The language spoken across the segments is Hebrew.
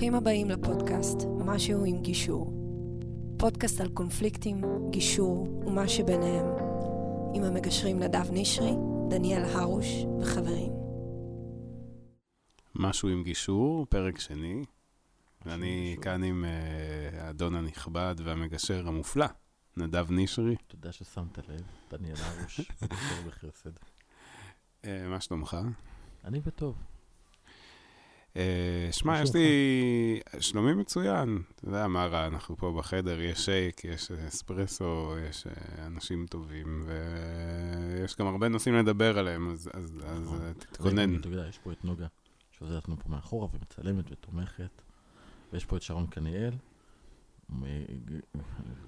ברוכים הבאים לפודקאסט משהו עם גישור. פודקאסט על קונפליקטים, גישור ומה שביניהם. עם המגשרים נדב נשרי, דניאל הרוש וחברים. משהו עם גישור, פרק שני. ואני כאן עם uh, האדון הנכבד והמגשר המופלא, נדב נשרי. תודה ששמת לב, דניאל הרוש, מגשר בחסד. Uh, מה שלומך? אני בטוב. אה, שמע, יש לי... שלומי מצוין. אתה יודע מה רע, אנחנו פה בחדר, יש שייק, יש אספרסו, יש אה, אנשים טובים, ויש גם הרבה נושאים לדבר עליהם, אז, אז, אז נכון. תתכונן. אתה יודע, יש פה את נוגה, שעוזרת לנו פה מאחורה ומצלמת ותומכת, ויש פה את שרון קניאל,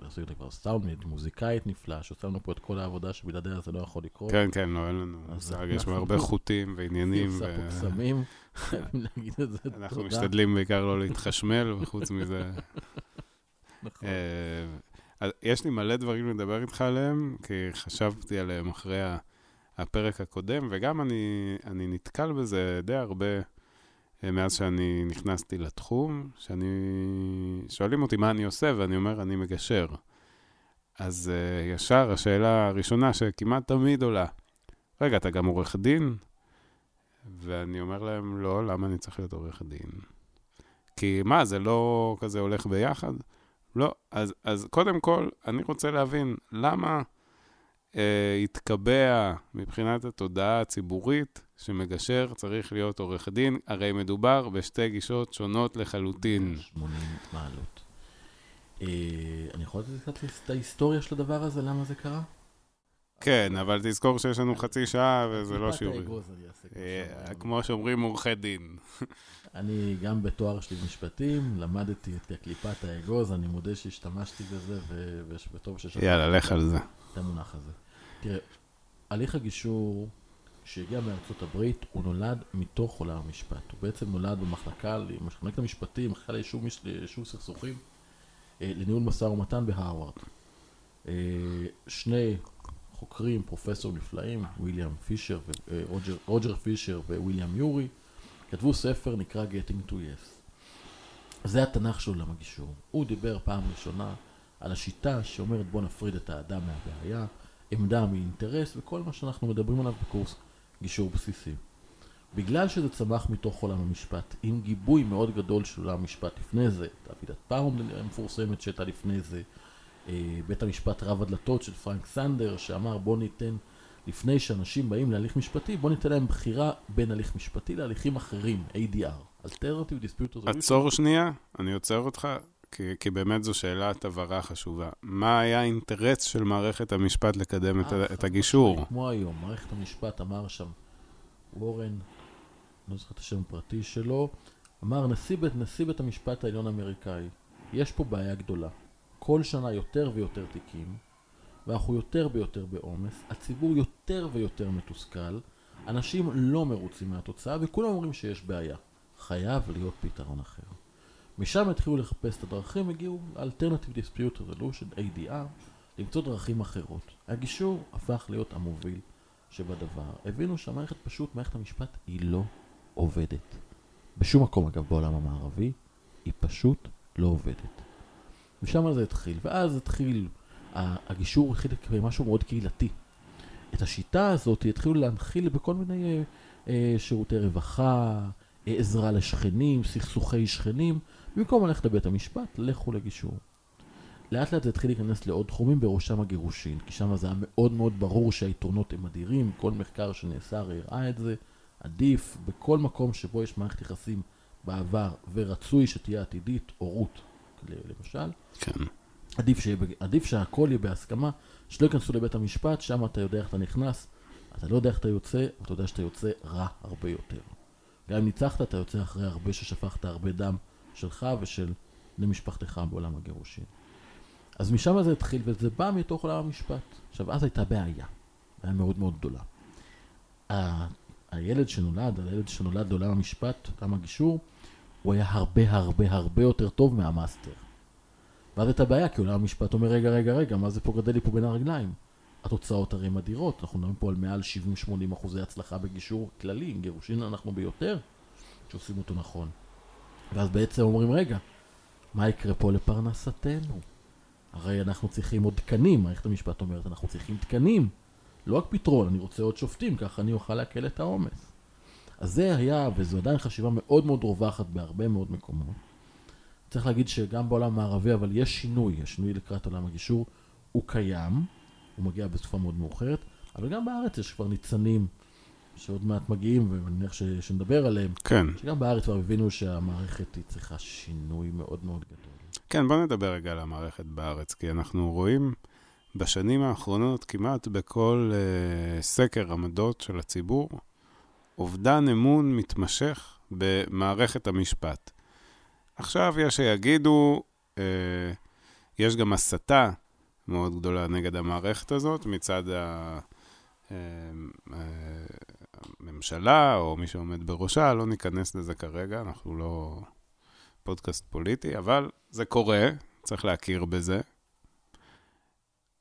לעשות כבר סאונדמנט, מוזיקאית נפלאה, שעושה לנו פה את כל העבודה שבלעדיה זה לא יכול לקרות. כן, כן, לא, אין לנו מושג, יש הרבה חוטים ועניינים. היא עושה פה קסמים, חייבים להגיד את זה, אנחנו תודה. משתדלים בעיקר לא להתחשמל, וחוץ מזה... נכון. אה, אז יש לי מלא דברים לדבר איתך עליהם, כי חשבתי עליהם אחרי הפרק הקודם, וגם אני, אני נתקל בזה די הרבה אה, מאז שאני נכנסתי לתחום, שאני... שואלים אותי מה אני עושה, ואני אומר, אני מגשר. אז uh, ישר השאלה הראשונה שכמעט תמיד עולה, רגע, אתה גם עורך דין? ואני אומר להם, לא, למה אני צריך להיות עורך דין? כי מה, זה לא כזה הולך ביחד? לא, אז, אז קודם כל, אני רוצה להבין למה אה, התקבע מבחינת התודעה הציבורית שמגשר צריך להיות עורך דין, הרי מדובר בשתי גישות שונות לחלוטין. 80 מעלות. אה, אני יכול לתת קצת את ההיסטוריה של הדבר הזה, למה זה קרה? כן, אבל תזכור שיש לנו חצי שעה וזה לא שיעורי. כמו אה, שאומרים. כמו שאומרים עורכי דין. אני גם בתואר שלי במשפטים, למדתי את קליפת האגוז, אני מודה שהשתמשתי בזה, וטוב ששמעתי יאללה, לך על זה. את המונח הזה. תראה, הליך הגישור שהגיע מארצות הברית, הוא נולד מתוך עולם המשפט. הוא בעצם נולד במחלקה, במחלקת המשפטים, מחלקה ליישוב, מש- ליישוב סכסוכים, אה, לניהול משא ומתן בהרווארד. אה, שני חוקרים, פרופסור נפלאים, ויליאם פישר, אה, רוג'ר, רוג'ר פישר וויליאם יורי, כתבו ספר נקרא Getting to Yes. זה התנ"ך של עולם הגישור. הוא דיבר פעם ראשונה על השיטה שאומרת בוא נפריד את האדם מהבעיה, עמדה מאינטרס וכל מה שאנחנו מדברים עליו בקורס גישור בסיסי. בגלל שזה צמח מתוך עולם המשפט, עם גיבוי מאוד גדול של עולם המשפט לפני זה, ועידת פאונד המפורסמת שהייתה לפני זה, בית המשפט רב הדלתות של פרנק סנדר, שאמר בוא ניתן, לפני שאנשים באים להליך משפטי, בוא ניתן להם בחירה בין הליך משפטי להליכים אחרים, ADR, Alternative Dispute Resolution. עצור שנייה, אני עוצר אותך, כי, כי באמת זו שאלת הבהרה חשובה. מה היה האינטרס של מערכת המשפט לקדם את, אה, את הגישור? כמו היום, מערכת המשפט אמר שם, וורן, לא זוכר את השם הפרטי שלו, אמר נשיא בית, נשיא בית המשפט העליון האמריקאי, יש פה בעיה גדולה. כל שנה יותר ויותר תיקים, ואנחנו יותר ויותר בעומס, הציבור יותר ויותר מתוסכל, אנשים לא מרוצים מהתוצאה, וכולם אומרים שיש בעיה. חייב להיות פתרון אחר. משם התחילו לחפש את הדרכים, הגיעו ל-Alternative Dispute Resolution, ADR, למצוא דרכים אחרות. הגישור הפך להיות המוביל שבדבר. הבינו שהמערכת פשוט, מערכת המשפט, היא לא עובדת. בשום מקום, אגב, בעולם המערבי, היא פשוט לא עובדת. ושם זה התחיל. ואז התחיל, הגישור התחיל כמשהו מאוד קהילתי. את השיטה הזאת התחילו להנחיל בכל מיני אה, אה, שירותי רווחה, עזרה לשכנים, סכסוכי שכנים. במקום ללכת לבית המשפט, לכו לגישור. לאט לאט זה התחיל להיכנס לעוד תחומים, בראשם הגירושין, כי שם זה היה מאוד מאוד ברור שהיתרונות הם אדירים, כל מחקר שנעשה הרי הראה את זה, עדיף בכל מקום שבו יש מערכת יחסים בעבר ורצוי שתהיה עתידית, הורות, למשל, כן. עדיף, שיהיה, עדיף שהכל יהיה בהסכמה, שלא ייכנסו לבית המשפט, שם אתה יודע איך אתה נכנס, אתה לא יודע איך אתה יוצא, ואתה יודע שאתה יוצא רע הרבה יותר. גם אם ניצחת, אתה יוצא אחרי הרבה ששפכת הרבה דם שלך ושל בני משפחתך בעולם הגירושין. אז משם זה התחיל, וזה בא מתוך עולם המשפט. עכשיו, אז הייתה בעיה, בעיה מאוד מאוד גדולה. ה- הילד שנולד, הילד שנולד לעולם המשפט, עולם הגישור, הוא היה הרבה הרבה הרבה יותר טוב מהמאסטר. ואז הייתה בעיה, כי עולם המשפט אומר, רגע, רגע, רגע, מה זה פה גדל לי פה בין הרגליים? התוצאות הרי הם אדירות, אנחנו מדברים פה על מעל 70-80 אחוזי הצלחה בגישור כללי, עם גירושין אנחנו ביותר, שעושים אותו נכון. ואז בעצם אומרים, רגע, מה יקרה פה לפרנסתנו? הרי אנחנו צריכים עוד תקנים, מערכת המשפט אומרת, אנחנו צריכים תקנים. לא רק פתרון, אני רוצה עוד שופטים, ככה אני אוכל להקל את העומס. אז זה היה, וזו עדיין חשיבה מאוד מאוד רווחת בהרבה מאוד מקומות. צריך להגיד שגם בעולם המערבי, אבל יש שינוי, השינוי לקראת עולם הגישור הוא קיים, הוא מגיע בתקופה מאוד מאוחרת, אבל גם בארץ יש כבר ניצנים שעוד מעט מגיעים, ואני מניח ש- שנדבר עליהם, כן. שגם בארץ כבר הבינו שהמערכת היא צריכה שינוי מאוד מאוד גדול. כן, בוא נדבר רגע על המערכת בארץ, כי אנחנו רואים בשנים האחרונות, כמעט בכל uh, סקר עמדות של הציבור, אובדן אמון מתמשך במערכת המשפט. עכשיו יש שיגידו, uh, יש גם הסתה מאוד גדולה נגד המערכת הזאת מצד ה... אה, אה, הממשלה או מי שעומד בראשה, לא ניכנס לזה כרגע, אנחנו לא פודקאסט פוליטי, אבל זה קורה, צריך להכיר בזה.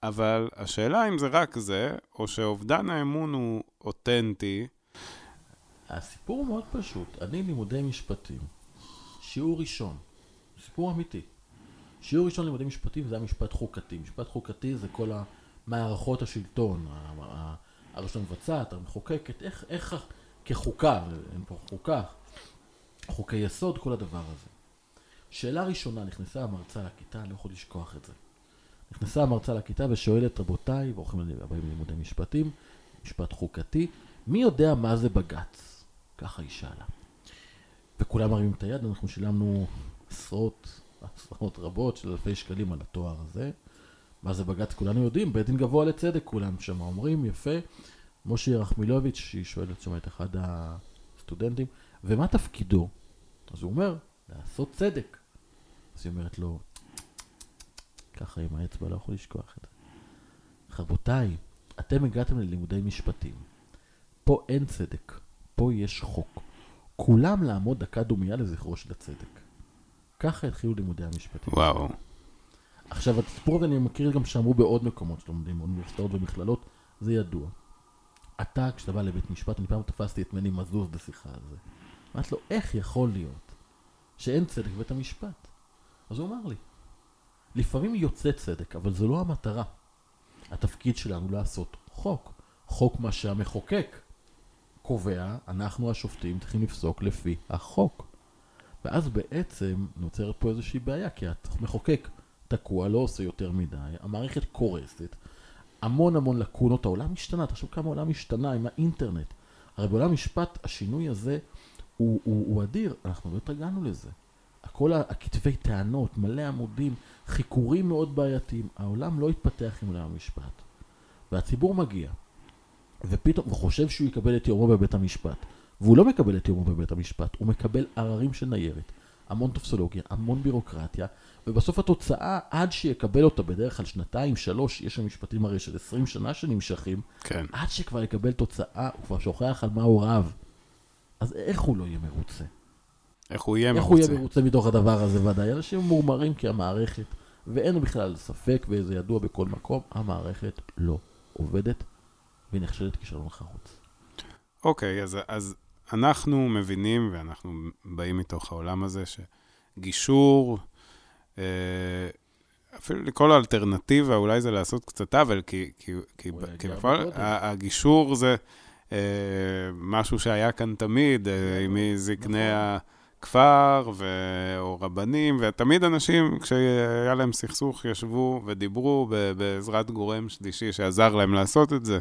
אבל השאלה אם זה רק זה, או שאובדן האמון הוא אותנטי. הסיפור הוא מאוד פשוט. אני לימודי משפטים. שיעור ראשון. סיפור אמיתי. שיעור ראשון לימודי משפטים זה היה משפט חוקתי. משפט חוקתי זה כל מערכות השלטון, הרשות המבצעת, המחוקקת, איך, איך כחוקה, אין פה חוקה, חוקי יסוד, כל הדבר הזה. שאלה ראשונה, נכנסה המרצה לכיתה, אני לא יכול לשכוח את זה. נכנסה המרצה לכיתה ושואלת, רבותיי, והולכים הבאים ללימודי משפטים, משפט חוקתי, מי יודע מה זה בג"ץ? ככה היא שאלה. וכולם מרימים את היד, אנחנו שילמנו עשרות, עשרות רבות של אלפי שקלים על התואר הזה. מה זה בג"ץ? כולנו יודעים, בית דין גבוה לצדק, כולם שם אומרים, יפה. משה רחמילוביץ', שהיא שואלת שם את אחד הסטודנטים, ומה תפקידו? אז הוא אומר, לעשות צדק. אז היא אומרת לו, ככה עם האצבע, לא יכול לשכוח את זה. רבותיי, אתם הגעתם ללימודי משפטים. פה אין צדק, פה יש חוק. כולם לעמוד דקה דומייה לזכרו של הצדק. ככה התחילו לימודי המשפטים. וואו. עכשיו, הסיפור הזה אני מכיר גם שאמרו בעוד מקומות שלומדים, באוניברסיטאות ומכללות, זה ידוע. אתה, כשאתה בא לבית משפט, אני פעם תפסתי את מני מזוז בשיחה על זה. אמרתי לו, איך יכול להיות שאין צדק בבית המשפט? אז הוא אמר לי, לפעמים יוצא צדק, אבל זו לא המטרה. התפקיד שלנו לעשות חוק. חוק מה שהמחוקק קובע, אנחנו השופטים צריכים לפסוק לפי החוק. ואז בעצם נוצרת פה איזושהי בעיה, כי המחוקק תקוע, לא עושה יותר מדי, המערכת קורסת, המון המון לקונות, העולם השתנה, תחשוב כמה העולם השתנה עם האינטרנט. הרי בעולם המשפט השינוי הזה הוא, הוא, הוא אדיר, אנחנו לא התרגלנו לזה. כל הכתבי טענות, מלא עמודים, חיכורים מאוד בעייתיים, העולם לא התפתח עם עולם המשפט. והציבור מגיע, ופתאום, הוא חושב שהוא יקבל את יומו בבית המשפט, והוא לא מקבל את יומו בבית המשפט, הוא מקבל עררים של ניירת, המון טופסולוגיה, המון בירוקרטיה, ובסוף התוצאה, עד שיקבל אותה בדרך כלל שנתיים, שלוש, יש שם משפטים הרי של 20 שנה שנמשכים, כן. עד שכבר יקבל תוצאה, הוא כבר שוכח על מה הוא רב. אז איך הוא לא יהיה מרוצה? איך הוא יהיה איך הוא מרוצה? יהיה מרוצה מתוך הדבר הזה ודאי? אנשים מורמרים כי המערכת, ואין בכלל ספק, וזה ידוע בכל מקום, המערכת לא עובדת, והיא נכשלת כישלון חרוץ. אוקיי, אז, אז אנחנו מבינים, ואנחנו באים מתוך העולם הזה, שגישור, אה, אפילו לכל האלטרנטיבה, אולי זה לעשות קצת עוול, כי, כי, כי, בפועל. ה- הגישור זה אה, משהו שהיה כאן תמיד, אה, מזקני נכון. הכפר, ו, או רבנים, ותמיד אנשים, כשהיה להם סכסוך, ישבו ודיברו בעזרת גורם שלישי שעזר להם לעשות את זה.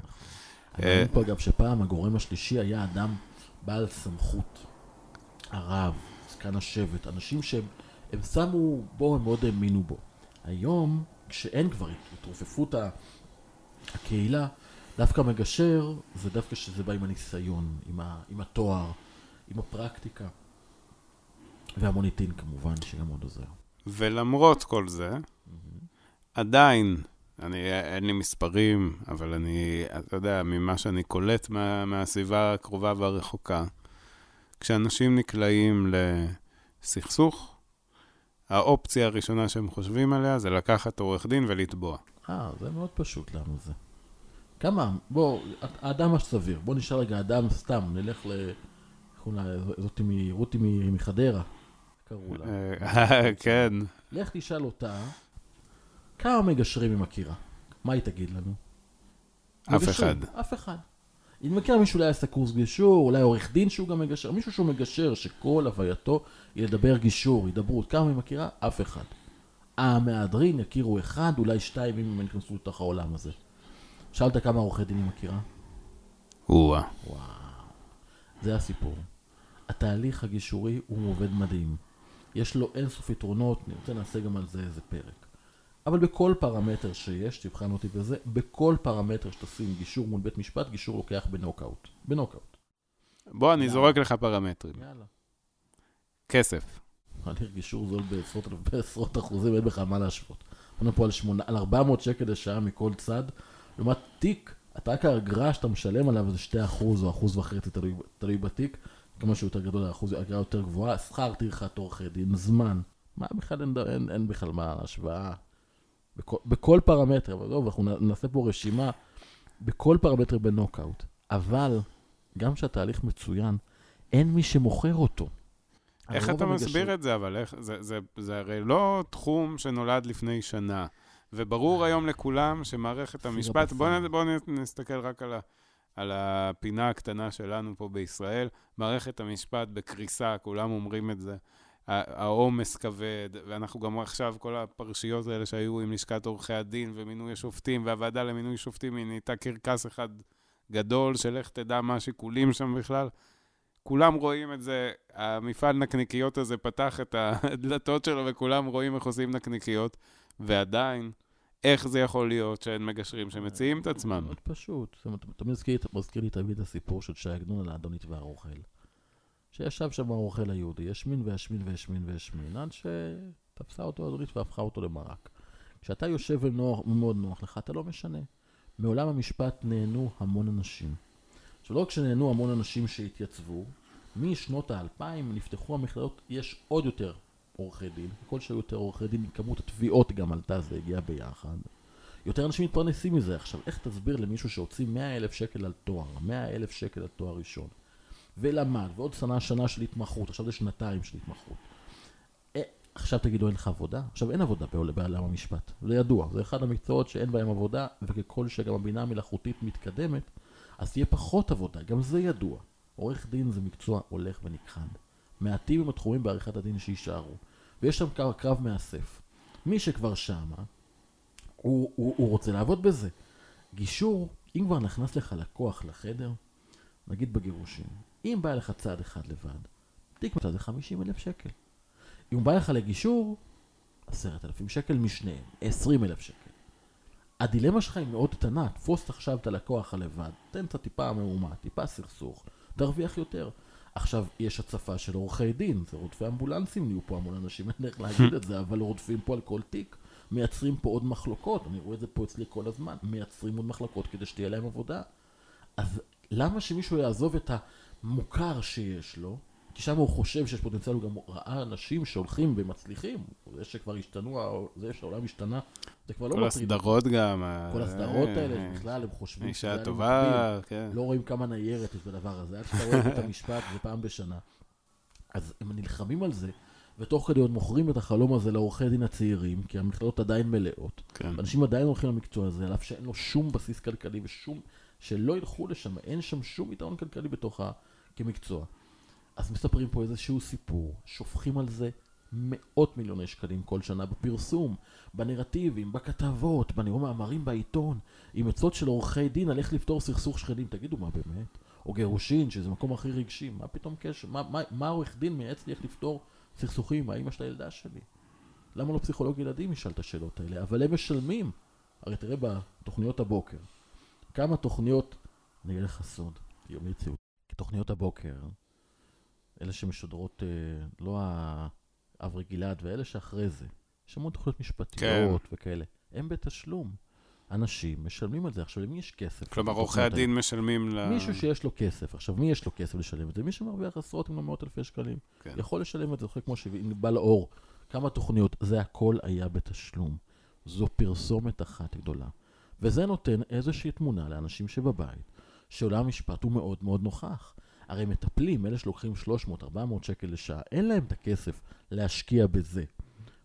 אני אה, פה אגב שפעם הגורם השלישי היה אדם בעל סמכות, הרב, זקן השבט, אנשים שהם הם שמו בו, הם מאוד האמינו בו. היום, כשאין כבר התרופפות הקהילה, דווקא מגשר זה דווקא שזה בא עם הניסיון, עם, ה, עם התואר, עם הפרקטיקה. והמוניטין כמובן, שגם מאוד עוזר. ולמרות כל זה, עדיין, אני, אין לי מספרים, אבל אני, אתה יודע, ממה שאני קולט מה, מהסביבה הקרובה והרחוקה, כשאנשים נקלעים לסכסוך, האופציה הראשונה שהם חושבים עליה זה לקחת עורך דין ולתבוע. אה, זה מאוד פשוט לנו זה. כמה, בוא, האדם הסביר, בוא נשאל רגע אדם סתם, נלך ל... איך קוראים לה, זאתי מ... רותי מחדרה. קראו לה? אה, כן. לך תשאל אותה, כמה מגשרים היא מכירה? מה היא תגיד לנו? אף מגשרים, אחד. אף אחד. היא מכירה מישהו אולי עשה קורס גישור, אולי עורך דין שהוא גם מגשר, מישהו שהוא מגשר, שכל הווייתו היא לדבר גישור, הידברות. כמה היא מכירה? אף אחד. המהדרין יכירו אחד, אולי שתיים, אם הם נכנסו לתוך העולם הזה. שאלת כמה עורכי דין היא מכירה? או-אה. זה הסיפור. התהליך הגישורי הוא עובד מדהים. יש לו אינסוף יתרונות, אני רוצה נעשה גם על זה איזה פרק. אבל בכל פרמטר שיש, תבחן אותי בזה, בכל פרמטר שתשים גישור מול בית משפט, גישור לוקח בנוקאוט. בנוקאוט. בוא, אני יאללה. זורק לך פרמטרים. יאללה. כסף. הליך גישור זול בעשרות, בעשרות אחוזים, אין בכלל מה להשוות. אנחנו פה על, שמונה, על 400 שקל לשעה מכל צד, לעומת תיק, אתה רק האגרה שאתה משלם עליו זה 2 אחוז או אחוז וחצי, תלוי, תלוי בתיק. כמה שהוא יותר גדול, האחוז, האגרה יותר גבוהה, שכר טרחת עורכי דין, זמן. מה בכלל, אין, אין, אין בכלל מה השוואה. בכל, בכל פרמטר, אבל טוב, אנחנו נעשה פה רשימה, בכל פרמטר בנוקאוט. אבל, גם כשהתהליך מצוין, אין מי שמוכר אותו. איך אתה המגשרים- מסביר את זה, אבל איך, זה, זה, זה הרי לא תחום שנולד לפני שנה. וברור היום לכולם שמערכת המשפט, בואו. בוא נסתכל רק על, ה, על הפינה הקטנה שלנו פה בישראל, מערכת המשפט בקריסה, כולם אומרים את זה. העומס כבד, ואנחנו גם עכשיו, כל הפרשיות האלה שהיו עם לשכת עורכי הדין ומינוי השופטים, והוועדה למינוי שופטים, היא נהייתה קרקס אחד גדול, שלך תדע מה השיקולים שם בכלל. כולם רואים את זה, המפעל נקניקיות הזה פתח את הדלתות שלו וכולם רואים איך עושים נקניקיות, ועדיין, איך זה יכול להיות שאין מגשרים שמציעים את עצמם? מאוד פשוט. זאת אומרת, מזכיר, מזכיר לי תמיד את הסיפור של ש"י עגנון על האדונית והרוכל. שישב שם הרוכל היהודי, השמין והשמין והשמין והשמין, עד שתפסה אותו האדונית והפכה אותו למרק. כשאתה יושב ונוח, ומאוד נוח לך, אתה לא משנה. מעולם המשפט נהנו המון אנשים. עכשיו, לא רק שנהנו המון אנשים שהתייצבו, משנות האלפיים נפתחו המכללות, יש עוד יותר עורכי דין. ככל שהיו יותר עורכי דין, כמות התביעות גם עלתה, זה הגיע ביחד. יותר אנשים מתפרנסים מזה. עכשיו, איך תסביר למישהו שהוציא 100 אלף שקל על תואר, 100 אלף שקל על תואר ראשון, ולמד, ועוד שנה, שנה של התמחות, עכשיו זה שנתיים של התמחות. אה, עכשיו תגידו, אין לך עבודה? עכשיו, אין עבודה בעול- בעולם המשפט. זה ידוע, זה אחד המקצועות שאין בהם עבודה, וככל שגם הבינה המלאכותית מתקדמת, אז תהיה פחות עבודה, גם זה ידוע. עורך דין זה מקצוע הולך ונכחד. מעטים הם התחומים בעריכת הדין שיישארו. ויש שם קרב מאסף. מי שכבר שמה, הוא, הוא, הוא רוצה לעבוד בזה. גישור, אם כבר נכנס לך לקוח לחדר, נגיד בגירושים, אם בא לך צעד אחד לבד, תיק מצד זה 50 אלף שקל. אם בא לך לגישור, עשרת אלפים שקל משניהם, 20 אלף שקל. הדילמה שלך היא מאוד קטנה, תפוס עכשיו את הלקוח הלבד, תן קצת טיפה מהומה, טיפה סכסוך, תרוויח יותר. עכשיו, יש הצפה של עורכי דין, זה רודפי אמבולנסים, נהיו פה המון אנשים, אין איך להגיד את זה, אבל רודפים פה על כל תיק. מייצרים פה עוד מחלוקות, אני רואה את זה פה אצלי כל הזמן, מייצרים עוד מחלוקות כדי שתהיה להם עבודה. אז למה שמישהו יעזוב את המוכר שיש לו, כי שם הוא חושב שיש פוטנציאל, הוא גם ראה אנשים שהולכים ומצליחים, זה שכבר השתנו, זה שהעולם השתנה, זה כבר לא כל מטריד. הסדרות גם. כל אה, הסדרות אה, האלה, בכלל הם חושבים אישה טובה. כן. לא רואים כמה ניירת יש בדבר הזה, עד שאתה רואה את המשפט, זה פעם בשנה. אז הם נלחמים על זה, ותוך כדי עוד מוכרים את החלום הזה לעורכי דין הצעירים, כי המכללות עדיין מלאות. כן. ואנשים עדיין הולכים למקצוע הזה, על אף שאין לו שום בסיס כלכלי ושום... שלא ילכו לשם, אין שם שום יתרון כלכלי בתוך ה... כמקצוע. אז מספרים פה איזשהו סיפור, שופכים על זה מאות מיליוני שקלים כל שנה בפרסום, בנרטיבים, בכתבות, בנאום מאמרים בעיתון, עם עצות של עורכי דין על איך לפתור סכסוך שכנים. תגידו, מה באמת? או גירושין, שזה מקום הכי רגשי, מה פתאום קשר? מה, מה, מה עורך דין מייעץ לי איך לפתור סכסוכים עם האמא של הילדה שלי? למה לא פסיכולוג ילדים ישאל את השאלות האלה? אבל הם משלמים. הרי תראה בתוכניות הבוקר, כמה תוכניות, אני אגיד לך סוד, יומי ציוד, תוכניות הבוקר, אלה שמשודרות, אה, לא האברי גלעד ואלה שאחרי זה, יש המון תוכניות משפטיות וכאלה, הם בתשלום. אנשים משלמים על זה. עכשיו, למי יש כסף? כלומר, עורכי? הדין משלמים ל... מישהו שיש לו כסף. עכשיו, מי יש לו כסף לשלם את זה? מי שמרוויח עשרות אם לא מאות אלפי שקלים. כן. יכול לשלם את זה, כמו שבא לאור. כמה תוכניות, זה הכל היה בתשלום. זו פרסומת אחת גדולה. וזה נותן איזושהי תמונה לאנשים שבבית, שעולם המשפט הוא מאוד מאוד נוכח. הרי מטפלים, אלה שלוקחים 300-400 שקל לשעה, אין להם את הכסף להשקיע בזה.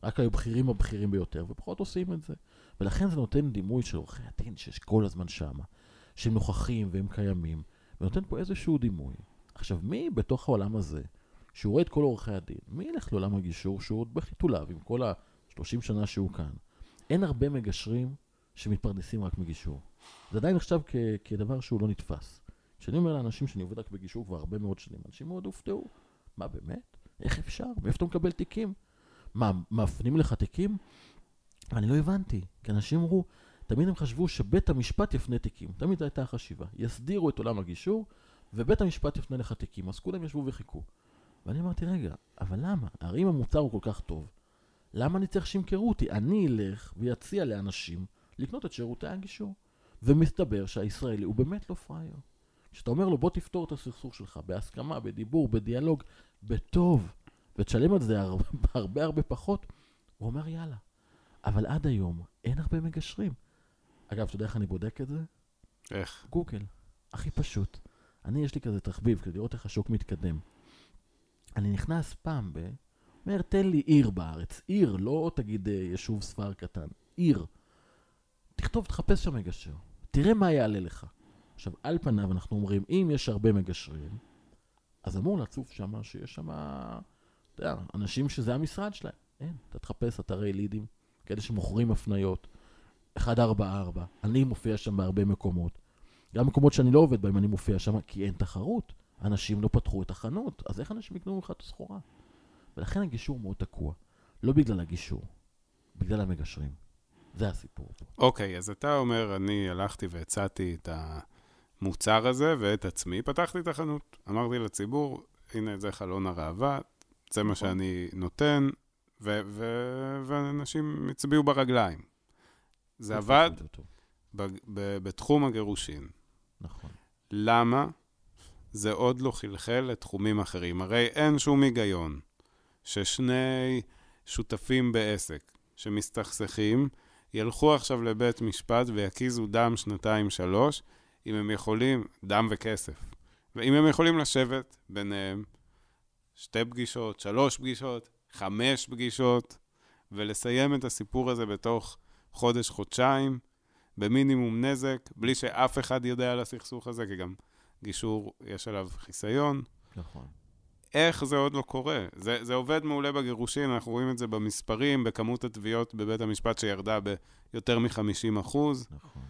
רק הבכירים הבכירים ביותר, ופחות עושים את זה. ולכן זה נותן דימוי של עורכי הדין שיש כל הזמן שמה, שהם נוכחים והם קיימים, ונותן פה איזשהו דימוי. עכשיו, מי בתוך העולם הזה, שהוא רואה את כל עורכי הדין, מי ילך לעולם הגישור שהוא עוד בחיתוליו, עם כל ה-30 שנה שהוא כאן? אין הרבה מגשרים שמתפרנסים רק מגישור. זה עדיין נחשב כ- כדבר שהוא לא נתפס. כשאני אומר לאנשים שאני עובד רק בגישור כבר הרבה מאוד שנים, אנשים מאוד הופתעו. מה באמת? איך אפשר? מאיפה אתה מקבל תיקים? מה, מפנים לך תיקים? אני לא הבנתי, כי אנשים אמרו, תמיד הם חשבו שבית המשפט יפנה תיקים. תמיד הייתה החשיבה. יסדירו את עולם הגישור, ובית המשפט יפנה לך תיקים. אז כולם ישבו וחיכו. ואני אמרתי, רגע, אבל למה? הרי אם המוצר הוא כל כך טוב, למה אני צריך שימכרו אותי? אני אלך ויציע לאנשים לקנות את שירותי הגישור. ומסתבר שהישראלי הוא באמת לא פראייר. כשאתה אומר לו, בוא תפתור את הסכסוך שלך בהסכמה, בדיבור, בדיאלוג, בטוב, ותשלם על זה הרבה הרבה, הרבה פחות, הוא אומר, יאללה. אבל עד היום אין הרבה מגשרים. אגב, אתה יודע איך אני בודק את זה? איך? גוגל. הכי פשוט. אני, יש לי כזה תחביב כדי לראות איך השוק מתקדם. אני נכנס פעם ב... אומר, תן לי עיר בארץ. עיר, לא תגיד אה, יישוב ספר קטן. עיר. תכתוב, תחפש שם מגשר. תראה מה יעלה לך. עכשיו, על פניו אנחנו אומרים, אם יש הרבה מגשרים, אז אמור לצוף שם שיש שם, אתה יודע, אנשים שזה המשרד שלהם. אין, אתה תחפש אתרי לידים, כאלה שמוכרים הפניות. 144, אני מופיע שם בהרבה מקומות. גם מקומות שאני לא עובד בהם, אני מופיע שם, כי אין תחרות. אנשים לא פתחו את החנות, אז איך אנשים יקנו ממך את הסחורה? ולכן הגישור מאוד תקוע. לא בגלל הגישור, בגלל המגשרים. זה הסיפור פה. אוקיי, אז אתה אומר, אני הלכתי והצעתי את המוצר הזה ואת עצמי, פתחתי את החנות. אמרתי לציבור, הנה, זה חלון הראווה, זה מה נכון. שאני נותן, ו- ו- ואנשים הצביעו ברגליים. זה עבד. ב- ב- בתחום הגירושין. נכון. למה זה עוד לא חלחל לתחומים אחרים? הרי אין שום היגיון ששני שותפים בעסק שמסתכסכים, ילכו עכשיו לבית משפט ויקיזו דם שנתיים-שלוש, אם הם יכולים, דם וכסף. ואם הם יכולים לשבת ביניהם שתי פגישות, שלוש פגישות, חמש פגישות, ולסיים את הסיפור הזה בתוך חודש-חודשיים, במינימום נזק, בלי שאף אחד יודע על הסכסוך הזה, כי גם גישור, יש עליו חיסיון. נכון. איך זה עוד לא קורה? זה, זה עובד מעולה בגירושין, אנחנו רואים את זה במספרים, בכמות התביעות בבית המשפט שירדה ביותר מ-50 אחוז. נכון.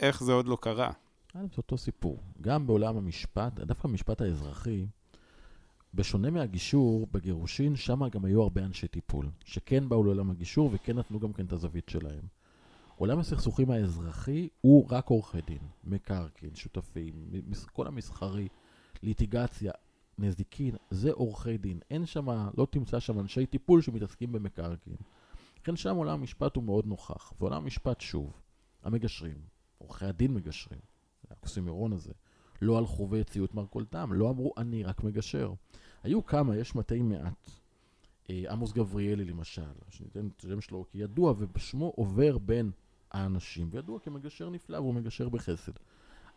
איך זה עוד לא קרה? א', זה אותו סיפור. גם בעולם המשפט, דווקא המשפט האזרחי, בשונה מהגישור, בגירושין, שם גם היו הרבה אנשי טיפול, שכן באו לעולם הגישור וכן נתנו גם כן את הזווית שלהם. עולם הסכסוכים האזרחי הוא רק עורכי דין, מקרקעין, שותפים, כל המסחרי, ליטיגציה, נזיקין, זה עורכי דין. אין שם, לא תמצא שם אנשי טיפול שמתעסקים במקרקעין. לכן שם עולם המשפט הוא מאוד נוכח. ועולם המשפט, שוב, המגשרים, עורכי הדין מגשרים, האוקסימירון הזה, לא הלכו והציעו את מרכולתם, לא אמרו אני רק מגשר. היו כמה, יש מתי מעט. אה, עמוס גבריאלי למשל, שניתן את השם שלו כידוע, ובשמו עובר בין האנשים, וידוע כמגשר נפלא והוא מגשר בחסד.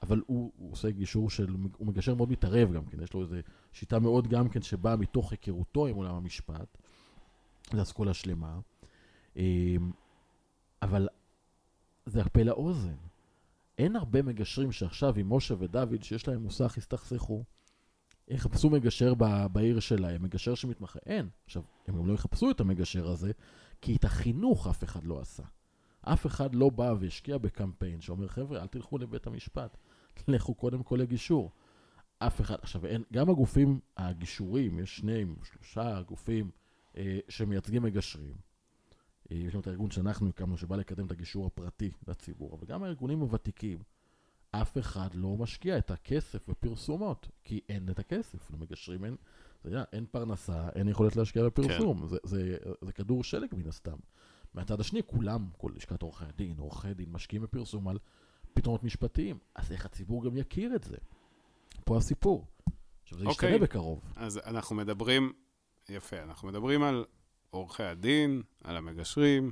אבל הוא, הוא עושה גישור של, הוא מגשר מאוד מתערב גם כן, יש לו איזו שיטה מאוד גם כן שבאה מתוך היכרותו עם עולם המשפט, זו אסכולה שלמה. אה, אבל זה הפה לאוזן. אין הרבה מגשרים שעכשיו עם משה ודוד, שיש להם מוסך, הסתכסכו. יחפשו מגשר בעיר שלהם, מגשר שמתמחה. אין. עכשיו, הם גם לא יחפשו את המגשר הזה, כי את החינוך אף אחד לא עשה. אף אחד לא בא והשקיע בקמפיין שאומר, חבר'ה, אל תלכו לבית המשפט, לכו קודם כל לגישור. אף אחד, עכשיו, אין, גם הגופים הגישורים, יש שניים, שלושה גופים אה, שמייצגים מגשרים. אה, יש לנו את הארגון שאנחנו הקמנו, שבא לקדם את הגישור הפרטי לציבור, אבל גם הארגונים הוותיקים, אף אחד לא משקיע את הכסף בפרסומות, כי אין את הכסף, למגשרים אין, אתה יודע, אין פרנסה, אין יכולת להשקיע בפרסום, כן. זה, זה, זה כדור שלג מן הסתם. מהצד השני, כולם, כל לשכת עורכי הדין, עורכי דין, משקיעים בפרסום על פתרונות משפטיים, אז איך הציבור גם יכיר את זה? פה הסיפור. עכשיו, זה אוקיי. ישתנה בקרוב. אז אנחנו מדברים, יפה, אנחנו מדברים על עורכי הדין, על המגשרים.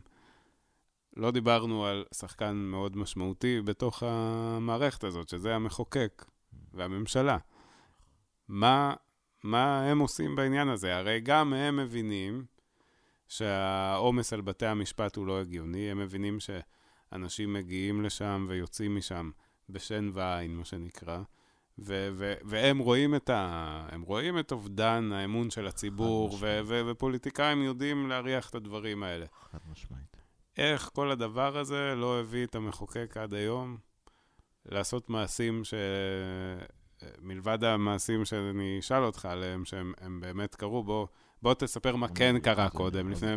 לא דיברנו על שחקן מאוד משמעותי בתוך המערכת הזאת, שזה המחוקק והממשלה. מה, מה הם עושים בעניין הזה? הרי גם הם מבינים שהעומס על בתי המשפט הוא לא הגיוני, הם מבינים שאנשים מגיעים לשם ויוצאים משם בשן ועין, מה שנקרא. ו- ו- והם רואים את, ה- הם רואים את אובדן האמון של הציבור, ו- ו- ופוליטיקאים יודעים להריח את הדברים האלה. חד משמעית. איך כל הדבר הזה לא הביא את המחוקק עד היום לעשות מעשים ש... מלבד המעשים שאני אשאל אותך עליהם, שהם באמת קרו, בוא, בוא תספר מה כן קרה קודם, לפני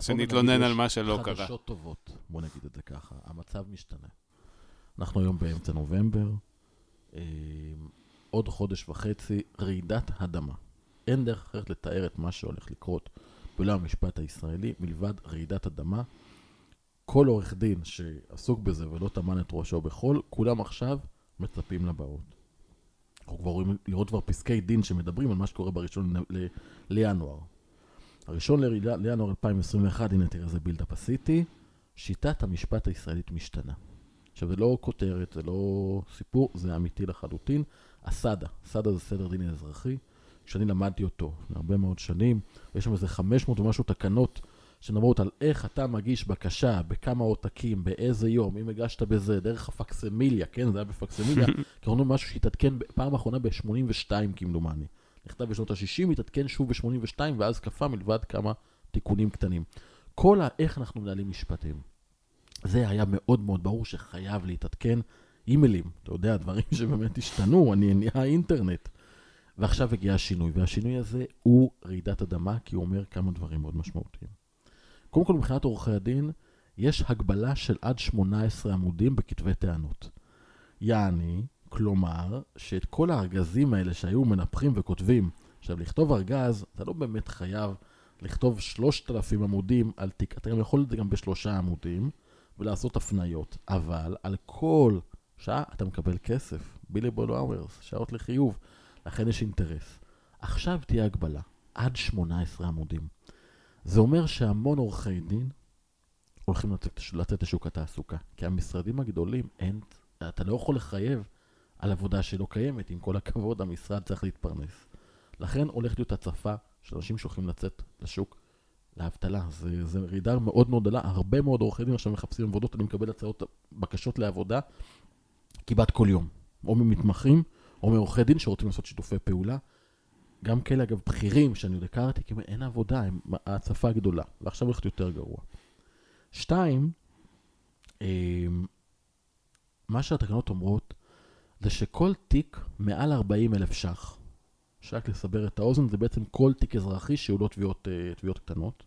שנתלונן על מה שלא קרה. חדשות טובות, בוא נגיד את זה ככה, המצב משתנה. אנחנו היום באמצע נובמבר, אה, עוד חודש וחצי, רעידת אדמה. אין דרך אחרת לתאר את מה שהולך לקרות בעולם המשפט הישראלי, מלבד רעידת אדמה. כל עורך דין שעסוק בזה ולא טמן את ראשו בחול, כולם עכשיו מצפים לבאות. אנחנו כבר רואים לראות כבר פסקי דין שמדברים על מה שקורה בראשון לינואר. הראשון לינואר 2021, הנה תראה איזה בילדאפ עשיתי, שיטת המשפט הישראלית משתנה. עכשיו זה לא כותרת, זה לא סיפור, זה אמיתי לחלוטין. הסאדה, סאדה זה סדר דין אזרחי, כשאני למדתי אותו הרבה מאוד שנים, יש שם איזה 500 ומשהו תקנות שמדברות על איך אתה מגיש בקשה, בכמה עותקים, באיזה יום, אם הגשת בזה, דרך הפקסמיליה, כן, זה היה בפקסמיליה, כי אומרים משהו שהתעדכן פעם אחרונה ב-82 כמדומני. נכתב בשנות ה-60, התעדכן שוב ב-82, ואז קפא מלבד כמה תיקונים קטנים. כל האיך אנחנו מנהלים משפטים. זה היה מאוד מאוד ברור שחייב להתעדכן אימיילים, אתה יודע, דברים שבאמת השתנו, אני נהיה אינטרנט. ועכשיו הגיע השינוי, והשינוי הזה הוא רעידת אדמה, כי הוא אומר כמה דברים מאוד משמעותיים. קודם כל, מבחינת עורכי הדין, יש הגבלה של עד 18 עמודים בכתבי טענות. יעני, כלומר, שאת כל הארגזים האלה שהיו מנפחים וכותבים, עכשיו, לכתוב ארגז, אתה לא באמת חייב לכתוב 3,000 עמודים על תיק, אתה גם יכול את זה גם בשלושה עמודים, ולעשות הפניות, אבל על כל שעה אתה מקבל כסף, בילבול אאוורס, שעות לחיוב, לכן יש אינטרס. עכשיו תהיה הגבלה, עד 18 עמודים. זה אומר שהמון עורכי דין הולכים לצאת, לשוק התעסוקה, כי המשרדים הגדולים, אין, אתה לא יכול לחייב על עבודה שלא קיימת, עם כל הכבוד, המשרד צריך להתפרנס. לכן הולכת להיות הצפה של אנשים שהולכים לצאת לשוק לאבטלה. זה, זה רעידה מאוד מאוד דלה, הרבה מאוד עורכי דין עכשיו מחפשים עבודות, אני מקבל הצעות, בקשות לעבודה כמעט כל יום, או ממתמחים, או מעורכי דין שרוצים לעשות שיתופי פעולה. גם כאלה, אגב, בכירים שאני עוד הכרתי, כי אין עבודה, הם ההצפה גדולה, ועכשיו הולכת יותר גרוע. שתיים, אמ, מה שהתקנות אומרות, זה שכל תיק מעל 40 אלף ש"ח, שרק לסבר את האוזן, זה בעצם כל תיק אזרחי שהוא לא תביעות, אה, תביעות קטנות.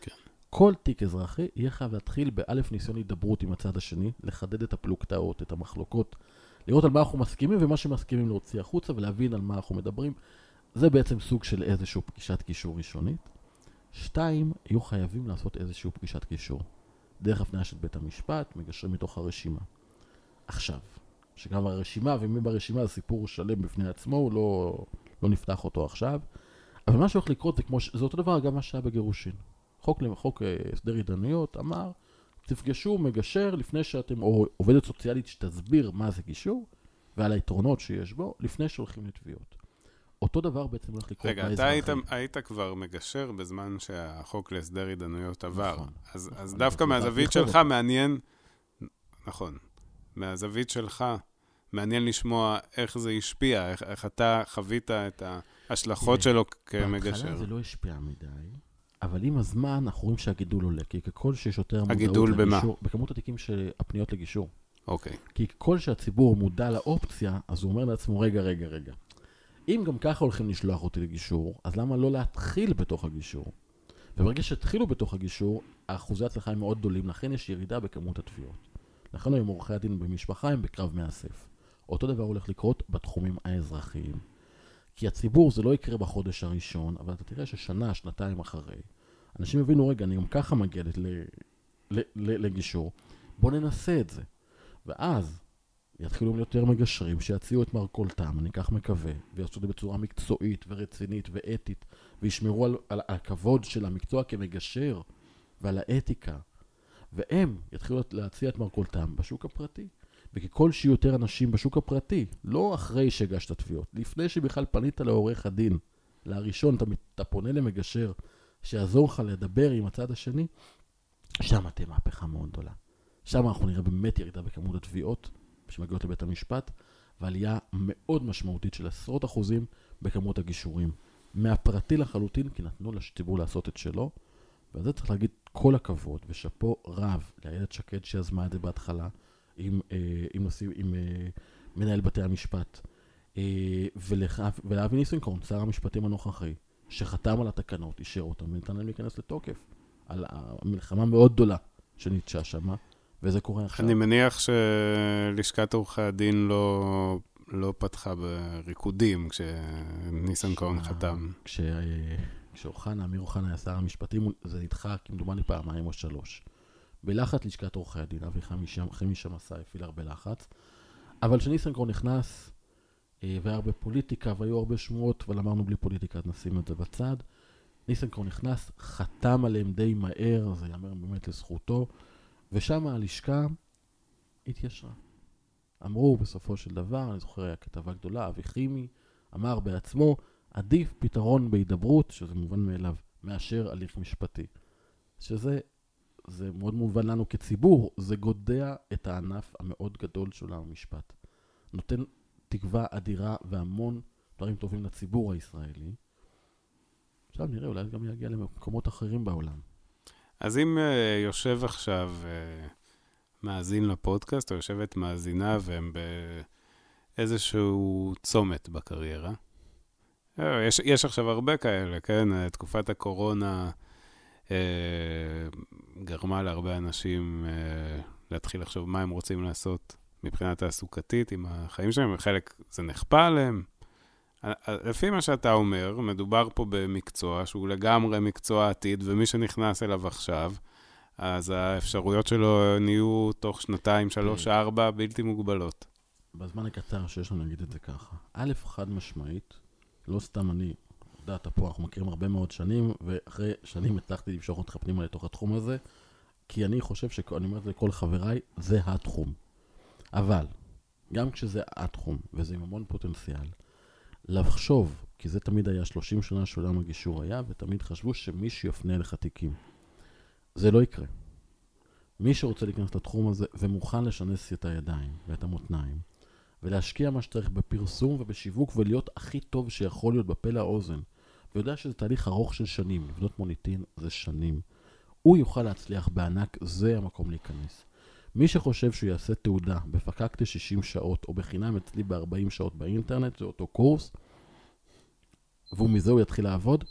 כן. כל תיק אזרחי יהיה חייב להתחיל באלף ניסיון הידברות עם הצד השני, לחדד את הפלוגתאות, את המחלוקות, לראות על מה אנחנו מסכימים ומה שמסכימים להוציא החוצה ולהבין על מה אנחנו מדברים. זה בעצם סוג של איזושהי פגישת קישור ראשונית. שתיים, יהיו חייבים לעשות איזושהי פגישת קישור. דרך הפניה של בית המשפט, מגשרים מתוך הרשימה. עכשיו, שגם הרשימה ומי ברשימה זה סיפור שלם בפני עצמו, הוא לא, לא נפתח אותו עכשיו. אבל מה שהולך לקרות זה כמו. זה אותו דבר גם מה שהיה בגירושין. חוק, חוק אה, הסדר התדיינויות אמר, תפגשו מגשר לפני שאתם, או עובדת סוציאלית שתסביר מה זה גישור, ועל היתרונות שיש בו, לפני שהולכים לתביעות. אותו דבר בעצם הולך לקרות רגע, אתה היית, היית כבר מגשר בזמן שהחוק להסדר התדיינויות עבר. נכון. אז, נכון, אז דווקא מהזווית שלך. מעניין, נכון, מהזווית שלך מעניין לשמוע איך זה השפיע, איך, איך אתה חווית את ההשלכות שלו כמגשר. בהתחלה זה לא השפיע מדי, אבל עם הזמן אנחנו רואים שהגידול עולה, כי ככל שיש יותר מודעות לגישור... הגידול במה? בכמות התיקים של הפניות לגישור. אוקיי. כי ככל שהציבור מודע לאופציה, אז הוא אומר לעצמו, רגע, רגע, רגע. אם גם ככה הולכים לשלוח אותי לגישור, אז למה לא להתחיל בתוך הגישור? וברגע שהתחילו בתוך הגישור, האחוזי ההצלחה הם מאוד גדולים, לכן יש ירידה בכמות התביעות. לכן היום עורכי הדין במשפחה הם בקרב מאסף. אותו דבר הולך לקרות בתחומים האזרחיים. כי הציבור זה לא יקרה בחודש הראשון, אבל אתה תראה ששנה, שנתיים אחרי, אנשים יבינו, רגע, אני גם ככה מגיע לגישור, בוא ננסה את זה. ואז יתחילו יותר מגשרים שיציעו את מרכולתם, אני כך מקווה, ויעשו את זה בצורה מקצועית ורצינית ואתית, וישמרו על, על הכבוד של המקצוע כמגשר ועל האתיקה. והם יתחילו להציע את מרכולתם בשוק הפרטי. וככל שיהיו יותר אנשים בשוק הפרטי, לא אחרי שהגשת תביעות, לפני שבכלל פנית לעורך הדין, לראשון, אתה, אתה פונה למגשר שיעזור לך לדבר עם הצד השני, שם תהיה מהפכה מאוד גדולה. שם אנחנו נראה באמת ירידה בכמות התביעות שמגיעות לבית המשפט, ועלייה מאוד משמעותית של עשרות אחוזים בכמות הגישורים. מהפרטי לחלוטין, כי נתנו לציבור לעשות את שלו, ועל זה צריך להגיד כל הכבוד, ושאפו רב לאיילת שקד שיזמה את זה בהתחלה, עם, אה, עם, נושאים, עם אה, מנהל בתי המשפט, אה, ולאבי ניסנקורן, שר המשפטים הנוכחי, שחתם על התקנות, אישר אותם, וניתן להם להיכנס לתוקף. על המלחמה מאוד גדולה שניטשה שמה, וזה קורה עכשיו. אני מניח שלשכת עורכי הדין לא, לא פתחה בריקודים כשניסנקורן חתם. כש... כשאוחנה, אמיר אוחנה היה שר המשפטים, זה נדחה כמדומני פעמיים או שלוש. בלחץ לשכת עורכי הדין, אבי חמי שם עשה, הפעיל הרבה לחץ. אבל כשניסנקרון נכנס, אה, והיה הרבה פוליטיקה, והיו הרבה שמועות, אבל אמרנו בלי פוליטיקה, אז נשים את זה בצד. ניסנקרון נכנס, חתם עליהם די מהר, זה יאמר באמת לזכותו, ושם הלשכה התיישרה. אמרו בסופו של דבר, אני זוכר, היה כתבה גדולה, אבי חימי אמר בעצמו, עדיף פתרון בהידברות, שזה מובן מאליו, מאשר הליך משפטי. שזה זה מאוד מובן לנו כציבור, זה גודע את הענף המאוד גדול של המשפט. נותן תקווה אדירה והמון דברים טובים לציבור הישראלי. עכשיו נראה, אולי זה גם יגיע למקומות אחרים בעולם. אז אם uh, יושב עכשיו uh, מאזין לפודקאסט, או יושבת מאזינה, והם באיזשהו צומת בקריירה, יש, יש עכשיו הרבה כאלה, כן? תקופת הקורונה אה, גרמה להרבה אנשים אה, להתחיל לחשוב מה הם רוצים לעשות מבחינה תעסוקתית עם החיים שלהם, וחלק זה נכפה עליהם. אה, אה, לפי מה שאתה אומר, מדובר פה במקצוע שהוא לגמרי מקצוע עתיד, ומי שנכנס אליו עכשיו, אז האפשרויות שלו נהיו תוך שנתיים, שלוש. ארבע, בלתי מוגבלות. בזמן הקצר שיש לנו, נגיד את זה ככה. א', חד משמעית, לא סתם אני, אתה פה, אנחנו מכירים הרבה מאוד שנים, ואחרי שנים הצלחתי למשוך אותך פנימה לתוך התחום הזה, כי אני חושב, שאני אומר את זה לכל חבריי, זה התחום. אבל, גם כשזה התחום, וזה עם המון פוטנציאל, לחשוב, כי זה תמיד היה 30 שנה שעולם הגישור היה, ותמיד חשבו שמישהו יפנה אליך תיקים. זה לא יקרה. מי שרוצה להיכנס לתחום הזה ומוכן לשנס את הידיים ואת המותניים, ולהשקיע מה שצריך בפרסום ובשיווק ולהיות הכי טוב שיכול להיות בפה לאוזן, ויודע שזה תהליך ארוך של שנים, לבנות מוניטין זה שנים, הוא יוכל להצליח בענק, זה המקום להיכנס. מי שחושב שהוא יעשה תעודה בפקקטה 60 שעות, או בחינם אצלי ב-40 שעות באינטרנט, זה אותו קורס, ומזה הוא יתחיל לעבוד,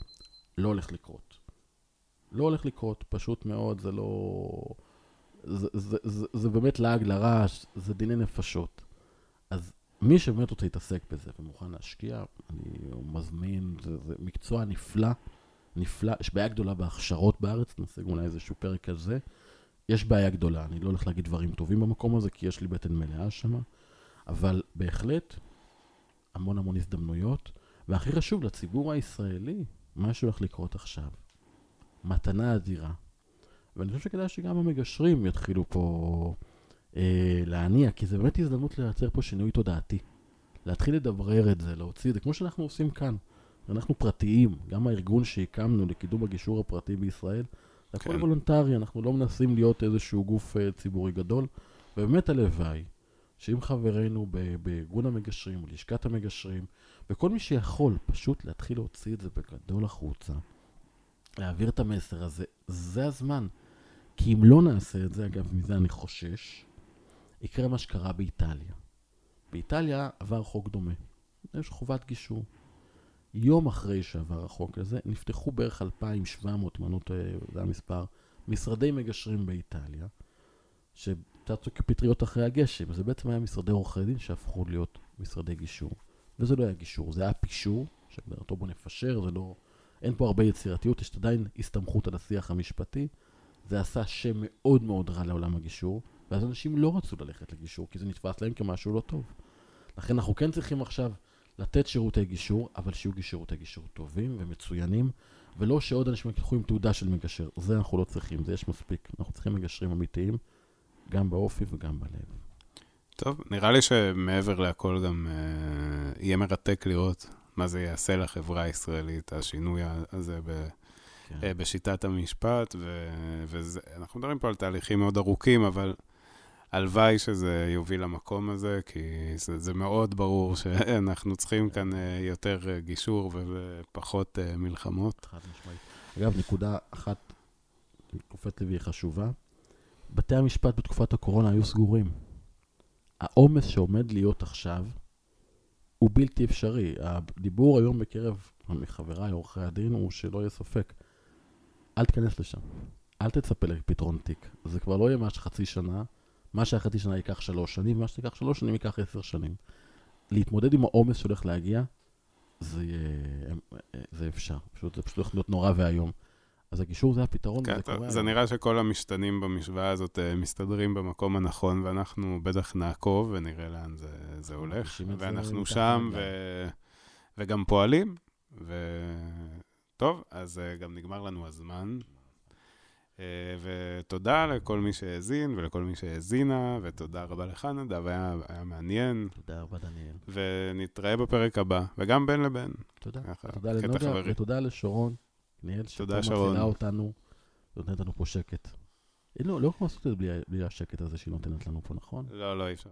לא הולך לקרות. לא הולך לקרות, פשוט מאוד, זה לא... זה, זה, זה, זה באמת לעג לרש, זה דיני נפשות. מי שבאמת רוצה להתעסק בזה ומוכן להשקיע, אני מזמין, זה, זה מקצוע נפלא, נפלא, יש בעיה גדולה בהכשרות בארץ, נעשה אולי איזשהו פרק על זה. יש בעיה גדולה, אני לא הולך להגיד דברים טובים במקום הזה, כי יש לי בטן מלאה שם, אבל בהחלט המון המון הזדמנויות, והכי חשוב, לציבור הישראלי, מה שהולך לקרות עכשיו. מתנה אדירה. ואני חושב שכדאי שגם המגשרים יתחילו פה אה, להניע, כי זה באמת הזדמנות לייצר פה שינוי תודעתי. להתחיל לדברר את זה, להוציא את זה, כמו שאנחנו עושים כאן. אנחנו פרטיים, גם הארגון שהקמנו לקידום הגישור הפרטי בישראל, זה הכל כן. וולונטרי, אנחנו לא מנסים להיות איזשהו גוף uh, ציבורי גדול, ובאמת הלוואי שאם חברינו בארגון המגשרים, לשכת המגשרים, וכל מי שיכול פשוט להתחיל להוציא את זה בגדול החוצה, להעביר את המסר הזה, זה הזמן. כי אם לא נעשה את זה, אגב, מזה אני חושש, יקרה מה שקרה באיטליה. באיטליה עבר חוק דומה. יש חובת גישור. יום אחרי שעבר החוק הזה, נפתחו בערך 2,700, מנות, זה המספר, משרדי מגשרים באיטליה, שצצו כפטריות אחרי הגשם. זה בעצם היה משרדי עורכי דין שהפכו להיות משרדי גישור. וזה לא היה גישור, זה היה פישור, שהגדרתו בוא נפשר, זה לא... אין פה הרבה יצירתיות, יש עדיין הסתמכות על השיח המשפטי. זה עשה שם מאוד מאוד רע לעולם הגישור, ואז אנשים לא רצו ללכת לגישור, כי זה נתפס להם כמשהו לא טוב. לכן אנחנו כן צריכים עכשיו לתת שירותי גישור, אבל שיהיו שירותי גישור טובים ומצוינים, ולא שעוד אנשים יקחו עם תעודה של מגשר. זה אנחנו לא צריכים, זה יש מספיק. אנחנו צריכים מגשרים אמיתיים, גם באופי וגם בלב. טוב, נראה לי שמעבר להכל גם אה, יהיה מרתק לראות מה זה יעשה לחברה הישראלית, השינוי הזה ב, כן. אה, בשיטת המשפט, ואנחנו מדברים פה על תהליכים מאוד ארוכים, אבל הלוואי שזה יוביל למקום הזה, כי זה, זה מאוד ברור שאנחנו צריכים כאן אה, יותר אה, גישור ופחות אה, מלחמות. חד משמעית. אגב, נקודה אחת, לוי היא חשובה. בתי המשפט בתקופת הקורונה היו סגורים. העומס שעומד להיות עכשיו הוא בלתי אפשרי. הדיבור היום בקרב חבריי, עורכי הדין, הוא שלא יהיה ספק. אל תיכנס לשם. אל תצפה לפתרון תיק. זה כבר לא יהיה מה שחצי שנה. מה שהחצי שנה ייקח שלוש שנים, ומה שתיקח שלוש שנים ייקח עשר שנים. להתמודד עם העומס שהולך להגיע, זה, זה אפשר. פשוט, זה פשוט הולך להיות נורא ואיום. אז הגישור זה הפתרון, כן, וזה קורה. זה נראה שכל המשתנים במשוואה הזאת uh, מסתדרים במקום הנכון, ואנחנו בטח נעקוב ונראה לאן זה, זה הולך. ואנחנו זה שם, ו... וגם פועלים. וטוב, אז uh, גם נגמר לנו הזמן. Uh, ותודה לכל מי שהאזין ולכל מי שהאזינה, ותודה רבה לך, נדב, היה, היה מעניין. תודה רבה, דניאל. ונתראה בפרק הבא, וגם בין לבין. תודה. תודה לנוגה, ותודה לשרון. ניאל, תודה, שרון. שמצילה אותנו, נותנת לנו פה שקט. לא, לא יכולים לעשות את זה בלי, בלי השקט הזה שהיא נותנת לנו פה, נכון? לא, לא, אי אפשר.